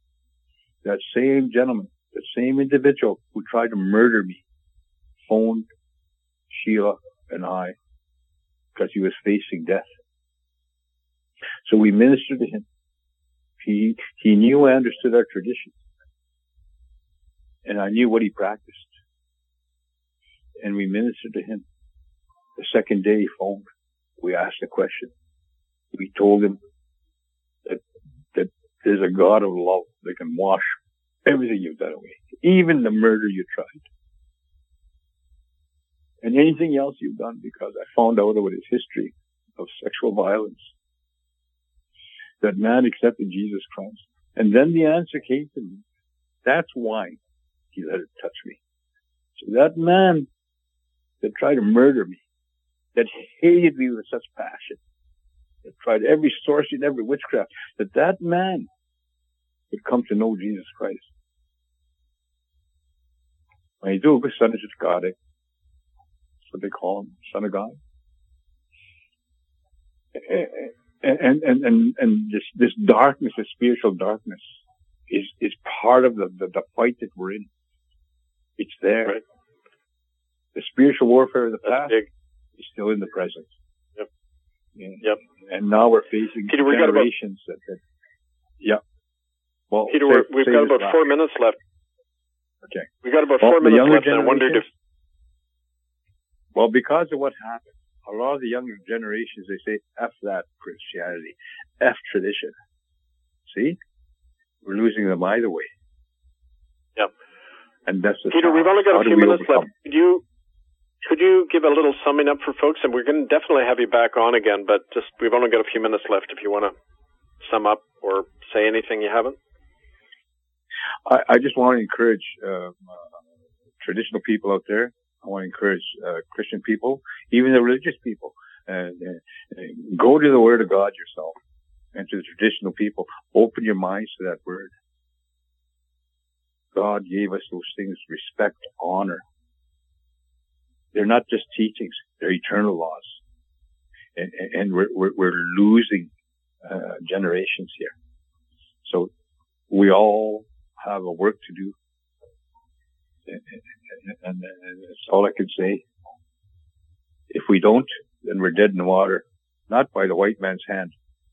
That same gentleman, that same individual who tried to murder me, phoned Sheila and I because he was facing death. So we ministered to him. He, he knew I understood our tradition. And I knew what he practiced. And we ministered to him. The second day he phoned. We asked a question. We told him that, that there's a God of love that can wash everything you've done away. Even the murder you tried. And anything else you've done because I found out about his history of sexual violence that man accepted Jesus Christ. And then the answer came to me. That's why he let it touch me. So that man that tried to murder me, that hated me with such passion, that tried every sorcery and every witchcraft, that that man would come to know Jesus Christ. When you do, son of God. Eh? That's what they call him, son of God. And and and and this this darkness, this spiritual darkness, is is part of the the, the fight that we're in. It's there. Right. The spiritual warfare of the past is still in the present. Yep. Yeah. Yep. And now we're facing Peter, generations about, that, that. Yeah. Well, Peter, say, we've say got about four minutes left. Okay. We've got about well, four minutes left. I wondered if. Well, because of what happened, a lot of the younger generations, they say, F that Christianity, F tradition. See? We're losing them either way. Yep. And that's the Peter, we've only got a few minutes overcome? left. Could you, could you give a little summing up for folks? And we're going to definitely have you back on again, but just, we've only got a few minutes left if you want to sum up or say anything you haven't. I, I just want to encourage uh, uh, traditional people out there I want to encourage uh, Christian people, even the religious people, uh, go to the Word of God yourself and to the traditional people. Open your minds to that Word. God gave us those things, respect, honor. They're not just teachings, they're eternal laws. And, and we're, we're, we're, losing uh, generations here. So we all have a work to do and, and, and that's all I can say. If we don't, then we're dead in the water, not by the white man's hand,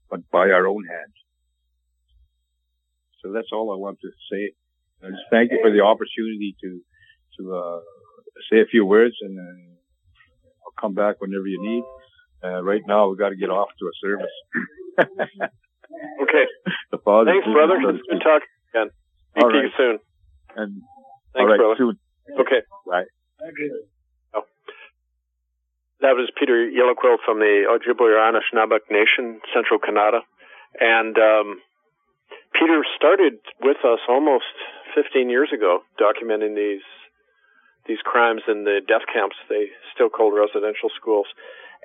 but by our own hand. So that's all I want to say. I just thank you for the opportunity to to uh, say a few words, and uh, I'll come back whenever you need. Uh, right now, we've got to get off to a service. okay. Thanks, brother. Good talk again. Speak to you soon. And Thanks, All right, brother. Soon. Okay. Right. Oh. That was Peter Yellowquill from the Ojibwe Anishinaabeg Nation, Central Canada. And um, Peter started with us almost 15 years ago, documenting these these crimes in the death camps they still called residential schools.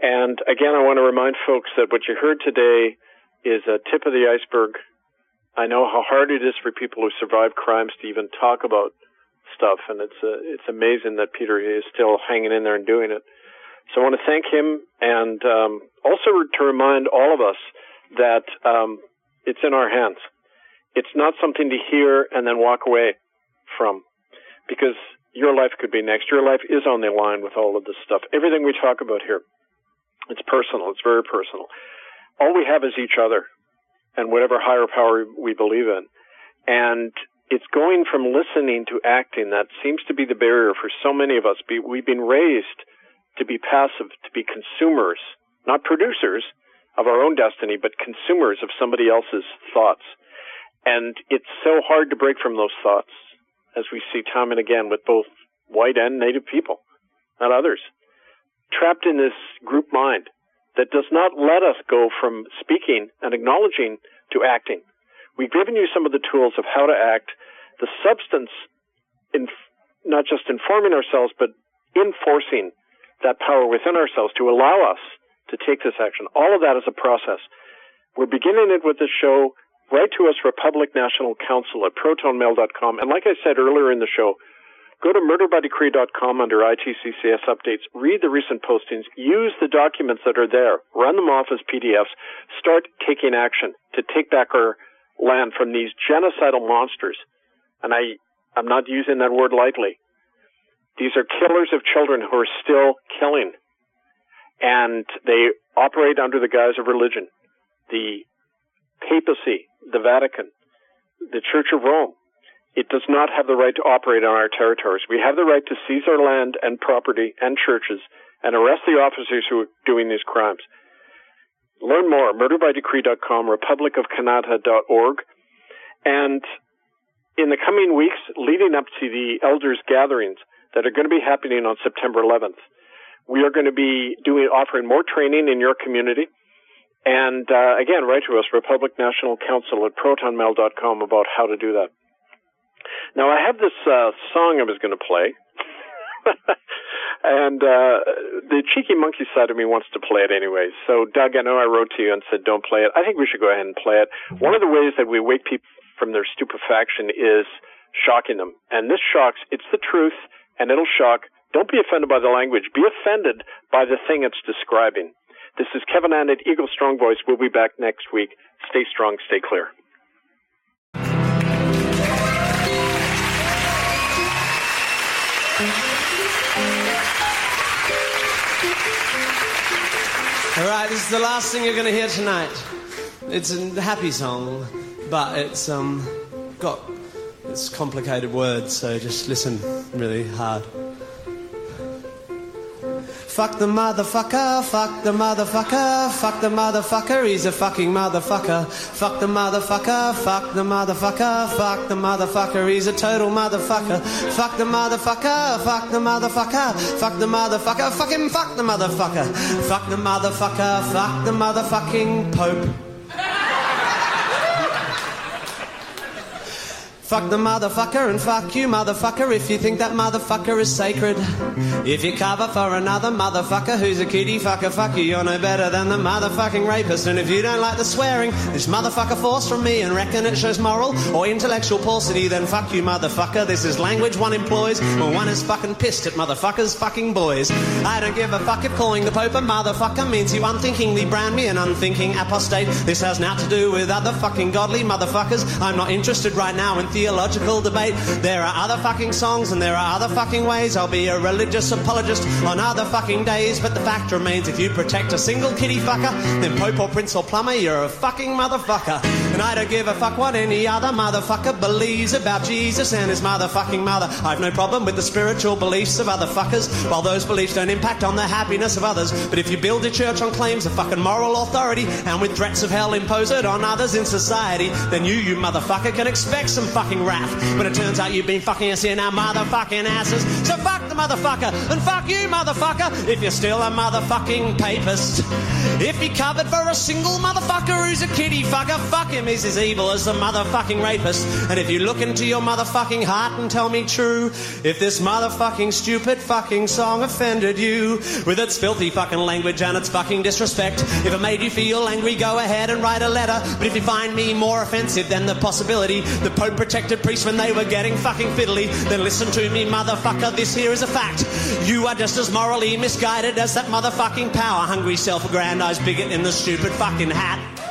And again, I want to remind folks that what you heard today is a tip of the iceberg. I know how hard it is for people who survived crimes to even talk about stuff, and it's uh, it's amazing that Peter is still hanging in there and doing it. So I want to thank him, and um, also to remind all of us that um, it's in our hands. It's not something to hear and then walk away from, because your life could be next. Your life is on the line with all of this stuff. Everything we talk about here, it's personal. It's very personal. All we have is each other, and whatever higher power we believe in. And it's going from listening to acting that seems to be the barrier for so many of us. We've been raised to be passive, to be consumers, not producers of our own destiny, but consumers of somebody else's thoughts. And it's so hard to break from those thoughts, as we see time and again with both white and native people, not others, trapped in this group mind that does not let us go from speaking and acknowledging to acting. We've given you some of the tools of how to act, the substance in not just informing ourselves, but enforcing that power within ourselves to allow us to take this action. All of that is a process. We're beginning it with this show. Write to us, Republic National Council at protonmail.com. And like I said earlier in the show, Go to murderbydecree.com under ITCCS updates, read the recent postings, use the documents that are there, run them off as PDFs, start taking action to take back our land from these genocidal monsters. And I, I'm not using that word lightly. These are killers of children who are still killing. And they operate under the guise of religion. The papacy, the Vatican, the Church of Rome, it does not have the right to operate on our territories. We have the right to seize our land and property and churches and arrest the officers who are doing these crimes. Learn more, murderbydecree.com, republicofkanata.org. And in the coming weeks, leading up to the elders' gatherings that are going to be happening on September 11th, we are going to be doing offering more training in your community. And uh, again, write to us, Republic National Council at protonmail.com about how to do that. Now, I have this uh, song I was going to play. and uh, the cheeky monkey side of me wants to play it anyway. So, Doug, I know I wrote to you and said don't play it. I think we should go ahead and play it. One of the ways that we wake people from their stupefaction is shocking them. And this shocks, it's the truth, and it'll shock. Don't be offended by the language. Be offended by the thing it's describing. This is Kevin Annett, Eagle Strong Voice. We'll be back next week. Stay strong, stay clear. All right, this is the last thing you're going to hear tonight. It's a happy song, but it's um got it's complicated words, so just listen really hard. Fuck the motherfucker, fuck the motherfucker, fuck the motherfucker, he's a fucking motherfucker. Fuck the motherfucker, fuck the motherfucker, fuck the motherfucker, he's a total motherfucker. Fuck the motherfucker, fuck the motherfucker, fuck the motherfucker, fuck him, fuck the motherfucker. Fuck the motherfucker, fuck the motherfucking Pope. Fuck the motherfucker and fuck you, motherfucker, if you think that motherfucker is sacred. If you cover for another motherfucker who's a kitty fucker, fuck you, you're no better than the motherfucking rapist. And if you don't like the swearing, this motherfucker force from me and reckon it shows moral or intellectual paucity, then fuck you, motherfucker. This is language one employs when one is fucking pissed at motherfuckers fucking boys. I don't give a fuck if calling the Pope a motherfucker means you unthinkingly brand me an unthinking apostate. This has now to do with other fucking godly motherfuckers. I'm not interested right now in theological debate. There are other fucking songs and there are other fucking ways. I'll be a religious apologist on other fucking days. But the fact remains if you protect a single kitty fucker, then Pope or Prince or Plumber, you're a fucking motherfucker. I don't give a fuck what any other motherfucker believes about Jesus and his motherfucking mother. I've no problem with the spiritual beliefs of other fuckers, while those beliefs don't impact on the happiness of others. But if you build a church on claims of fucking moral authority and with threats of hell impose it on others in society, then you, you motherfucker, can expect some fucking wrath. But it turns out you've been fucking us in our motherfucking asses. So fuck the motherfucker and fuck you, motherfucker, if you're still a motherfucking papist. If you covered for a single motherfucker who's a kitty fucker, fuck him, he's as evil as the motherfucking rapist. And if you look into your motherfucking heart and tell me true, if this motherfucking stupid fucking song offended you with its filthy fucking language and its fucking disrespect, if it made you feel angry, go ahead and write a letter. But if you find me more offensive than the possibility the Pope protected priests when they were getting fucking fiddly, then listen to me, motherfucker. This here is a fact. You are just as morally misguided as that motherfucking power hungry, self aggrandized bigot in the stupid fucking hat.